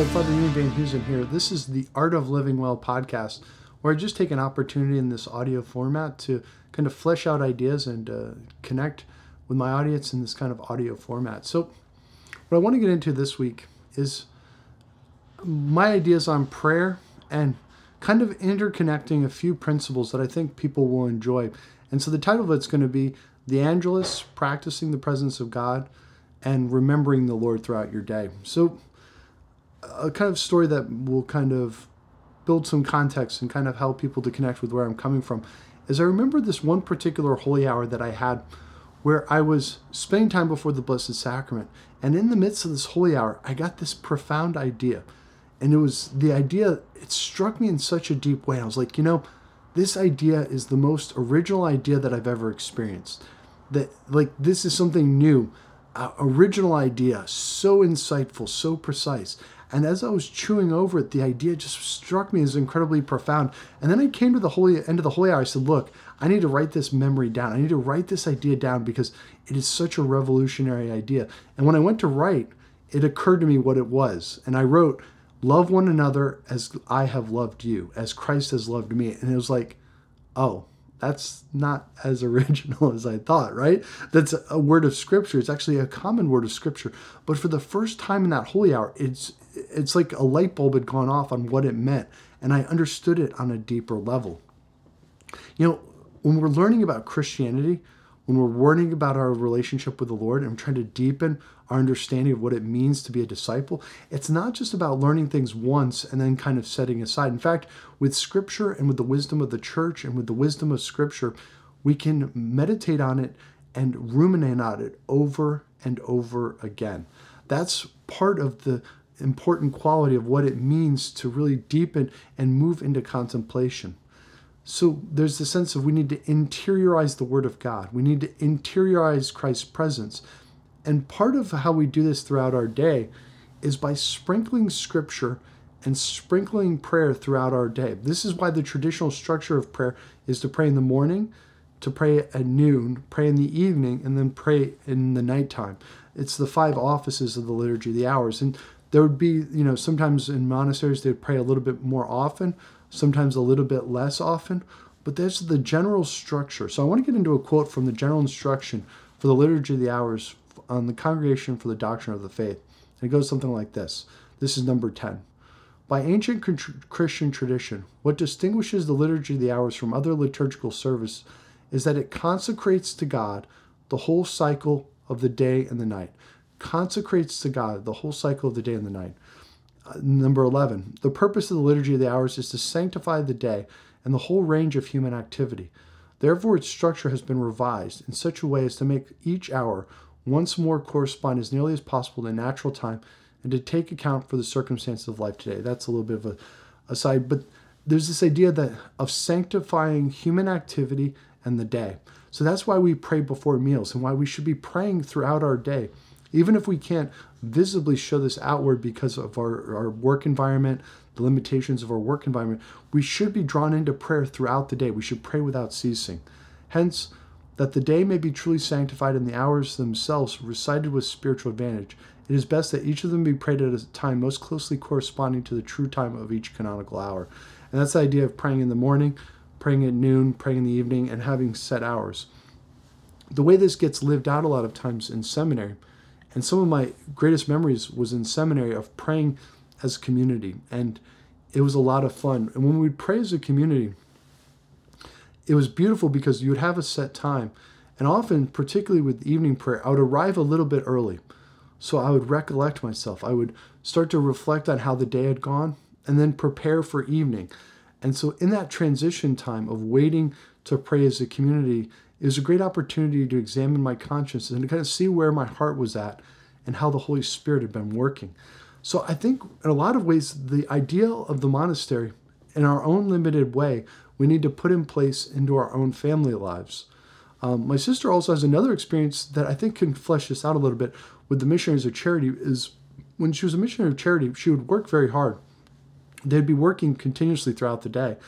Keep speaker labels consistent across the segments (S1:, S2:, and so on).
S1: Hi, Father Ian VanHeusen here. This is the Art of Living Well podcast, where I just take an opportunity in this audio format to kind of flesh out ideas and uh, connect with my audience in this kind of audio format. So, what I want to get into this week is my ideas on prayer and kind of interconnecting a few principles that I think people will enjoy. And so, the title of it's going to be The Angelus Practicing the Presence of God and Remembering the Lord Throughout Your Day. So, a kind of story that will kind of build some context and kind of help people to connect with where I'm coming from is I remember this one particular holy hour that I had where I was spending time before the Blessed Sacrament. And in the midst of this holy hour, I got this profound idea. And it was the idea, it struck me in such a deep way. I was like, you know, this idea is the most original idea that I've ever experienced. That, like, this is something new, uh, original idea, so insightful, so precise. And as I was chewing over it, the idea just struck me as incredibly profound. And then I came to the holy end of the holy hour. I said, "Look, I need to write this memory down. I need to write this idea down because it is such a revolutionary idea." And when I went to write, it occurred to me what it was, and I wrote, "Love one another as I have loved you, as Christ has loved me." And it was like, "Oh, that's not as original as I thought, right? That's a word of scripture. It's actually a common word of scripture. But for the first time in that holy hour, it's it's like a light bulb had gone off on what it meant, and I understood it on a deeper level. You know, when we're learning about Christianity, when we're learning about our relationship with the Lord and trying to deepen our understanding of what it means to be a disciple, it's not just about learning things once and then kind of setting aside. In fact, with Scripture and with the wisdom of the church and with the wisdom of Scripture, we can meditate on it and ruminate on it over and over again. That's part of the important quality of what it means to really deepen and move into contemplation. So there's the sense of we need to interiorize the Word of God. We need to interiorize Christ's presence. And part of how we do this throughout our day is by sprinkling Scripture and sprinkling prayer throughout our day. This is why the traditional structure of prayer is to pray in the morning, to pray at noon, pray in the evening, and then pray in the nighttime. It's the five offices of the liturgy, the hours. And there would be, you know, sometimes in monasteries they'd pray a little bit more often, sometimes a little bit less often, but that's the general structure. So I want to get into a quote from the general instruction for the Liturgy of the Hours on the Congregation for the Doctrine of the Faith. And it goes something like this. This is number 10. By ancient Christian tradition, what distinguishes the Liturgy of the Hours from other liturgical service is that it consecrates to God the whole cycle of the day and the night consecrates to God the whole cycle of the day and the night. Uh, number 11, the purpose of the Liturgy of the Hours is to sanctify the day and the whole range of human activity. Therefore, its structure has been revised in such a way as to make each hour once more correspond as nearly as possible to natural time and to take account for the circumstances of life today. That's a little bit of a aside, but there's this idea that of sanctifying human activity and the day. So that's why we pray before meals and why we should be praying throughout our day even if we can't visibly show this outward because of our, our work environment, the limitations of our work environment, we should be drawn into prayer throughout the day. We should pray without ceasing. Hence, that the day may be truly sanctified and the hours themselves recited with spiritual advantage, it is best that each of them be prayed at a time most closely corresponding to the true time of each canonical hour. And that's the idea of praying in the morning, praying at noon, praying in the evening, and having set hours. The way this gets lived out a lot of times in seminary and some of my greatest memories was in seminary of praying as a community. And it was a lot of fun. And when we'd pray as a community, it was beautiful because you would have a set time. And often, particularly with evening prayer, I would arrive a little bit early. So I would recollect myself. I would start to reflect on how the day had gone and then prepare for evening. And so, in that transition time of waiting to pray as a community, it was a great opportunity to examine my conscience and to kind of see where my heart was at and how the Holy Spirit had been working. So I think in a lot of ways, the ideal of the monastery, in our own limited way, we need to put in place into our own family lives. Um, my sister also has another experience that I think can flesh this out a little bit with the missionaries of charity. Is when she was a missionary of charity, she would work very hard. They'd be working continuously throughout the day,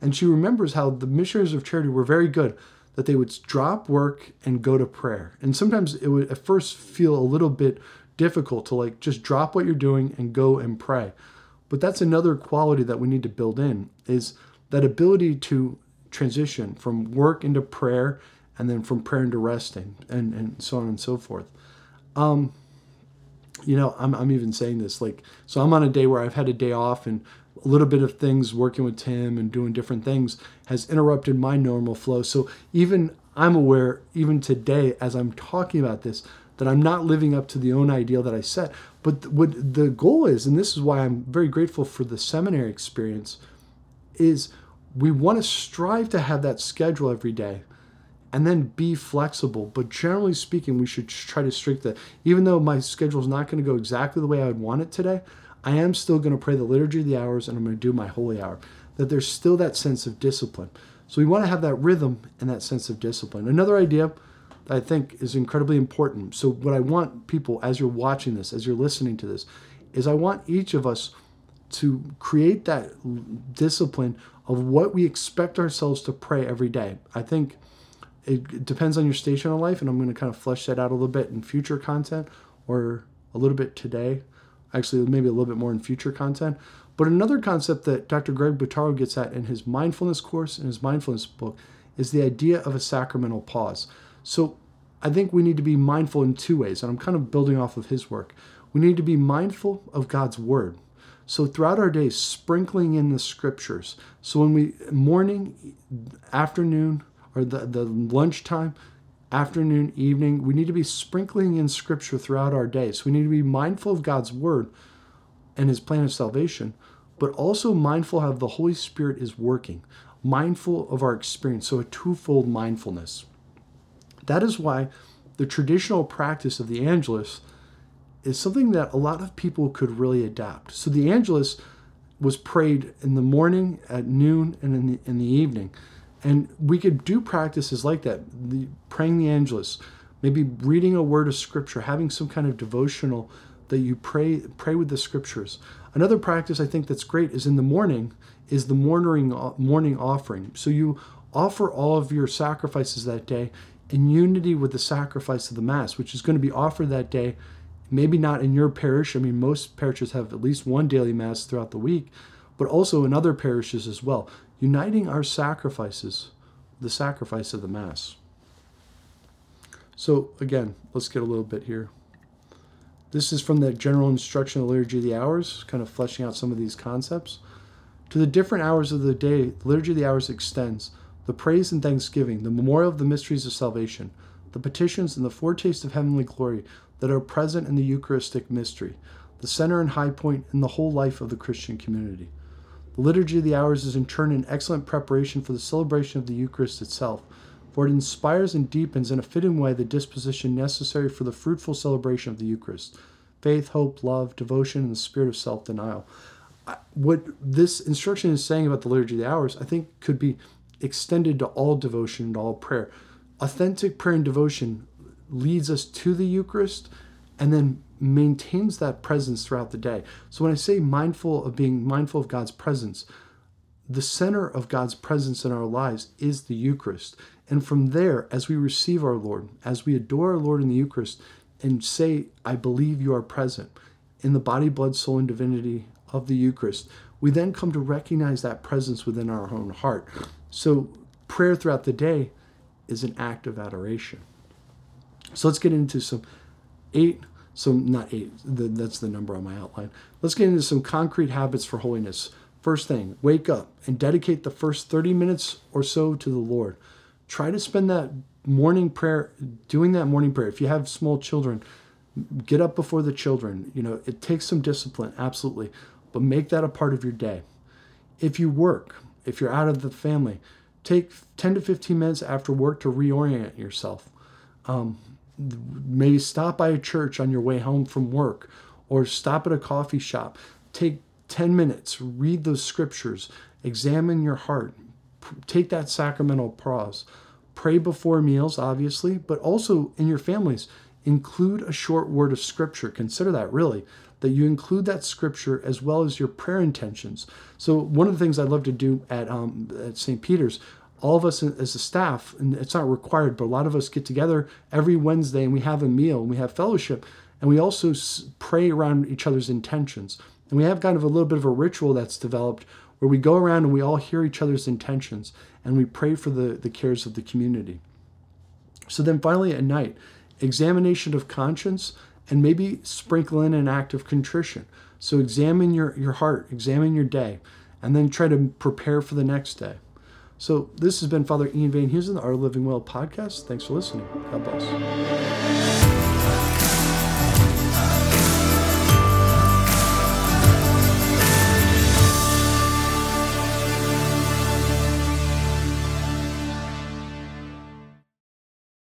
S1: and she remembers how the missionaries of charity were very good that they would drop work and go to prayer. And sometimes it would at first feel a little bit difficult to like just drop what you're doing and go and pray. But that's another quality that we need to build in is that ability to transition from work into prayer and then from prayer into resting and, and so on and so forth. Um, you know, I'm, I'm even saying this like, so I'm on a day where I've had a day off and a little bit of things working with Tim and doing different things has interrupted my normal flow. So even I'm aware, even today, as I'm talking about this, that I'm not living up to the own ideal that I set. But what the goal is, and this is why I'm very grateful for the seminary experience, is we want to strive to have that schedule every day and then be flexible. But generally speaking, we should try to strict that. Even though my schedule is not going to go exactly the way I would want it today, I am still going to pray the liturgy of the hours and I'm going to do my holy hour. That there's still that sense of discipline. So we want to have that rhythm and that sense of discipline. Another idea that I think is incredibly important. So what I want people as you're watching this, as you're listening to this, is I want each of us to create that discipline of what we expect ourselves to pray every day. I think it depends on your station in life, and I'm going to kind of flesh that out a little bit in future content or a little bit today. Actually, maybe a little bit more in future content. But another concept that Dr. Greg Bottaro gets at in his mindfulness course and his mindfulness book is the idea of a sacramental pause. So I think we need to be mindful in two ways, and I'm kind of building off of his work. We need to be mindful of God's word. So throughout our day, sprinkling in the scriptures. So when we morning, afternoon, or the, the lunchtime, afternoon, evening, we need to be sprinkling in scripture throughout our day. So we need to be mindful of God's word and his plan of salvation, but also mindful of the Holy Spirit is working, mindful of our experience. So a twofold mindfulness. That is why the traditional practice of the Angelus is something that a lot of people could really adapt. So the Angelus was prayed in the morning, at noon, and in the, in the evening. And we could do practices like that, the, praying the Angelus, maybe reading a word of scripture, having some kind of devotional that you pray pray with the scriptures. Another practice I think that's great is in the morning is the morning uh, morning offering. So you offer all of your sacrifices that day in unity with the sacrifice of the mass, which is going to be offered that day. Maybe not in your parish. I mean, most parishes have at least one daily mass throughout the week, but also in other parishes as well uniting our sacrifices, the sacrifice of the Mass. So, again, let's get a little bit here. This is from the general instruction of the Liturgy of the Hours, kind of fleshing out some of these concepts. To the different hours of the day, the Liturgy of the Hours extends the praise and thanksgiving, the memorial of the mysteries of salvation, the petitions and the foretaste of heavenly glory that are present in the Eucharistic mystery, the center and high point in the whole life of the Christian community. The Liturgy of the Hours is in turn an excellent preparation for the celebration of the Eucharist itself, for it inspires and deepens in a fitting way the disposition necessary for the fruitful celebration of the Eucharist faith, hope, love, devotion, and the spirit of self denial. What this instruction is saying about the Liturgy of the Hours, I think, could be extended to all devotion and all prayer. Authentic prayer and devotion leads us to the Eucharist and then maintains that presence throughout the day. So when I say mindful of being mindful of God's presence, the center of God's presence in our lives is the Eucharist. And from there, as we receive our Lord, as we adore our Lord in the Eucharist and say, I believe you are present in the body, blood, soul, and divinity of the Eucharist, we then come to recognize that presence within our own heart. So prayer throughout the day is an act of adoration. So let's get into some eight so not eight, the, that's the number on my outline. Let's get into some concrete habits for holiness. First thing, wake up and dedicate the first 30 minutes or so to the Lord. Try to spend that morning prayer, doing that morning prayer. If you have small children, get up before the children. You know, it takes some discipline, absolutely, but make that a part of your day. If you work, if you're out of the family, take 10 to 15 minutes after work to reorient yourself. Um, maybe stop by a church on your way home from work or stop at a coffee shop. Take 10 minutes, read those scriptures, examine your heart, take that sacramental pause. Pray before meals, obviously, but also in your families. Include a short word of scripture. Consider that really, that you include that scripture as well as your prayer intentions. So, one of the things I love to do at, um, at St. Peter's, all of us as a staff, and it's not required, but a lot of us get together every Wednesday and we have a meal and we have fellowship. And we also pray around each other's intentions. And we have kind of a little bit of a ritual that's developed where we go around and we all hear each other's intentions and we pray for the, the cares of the community. So then finally at night, examination of conscience and maybe sprinkle in an act of contrition. So examine your, your heart, examine your day, and then try to prepare for the next day. So this has been Father Ian Van Art of Living Well podcast. Thanks for listening. God bless.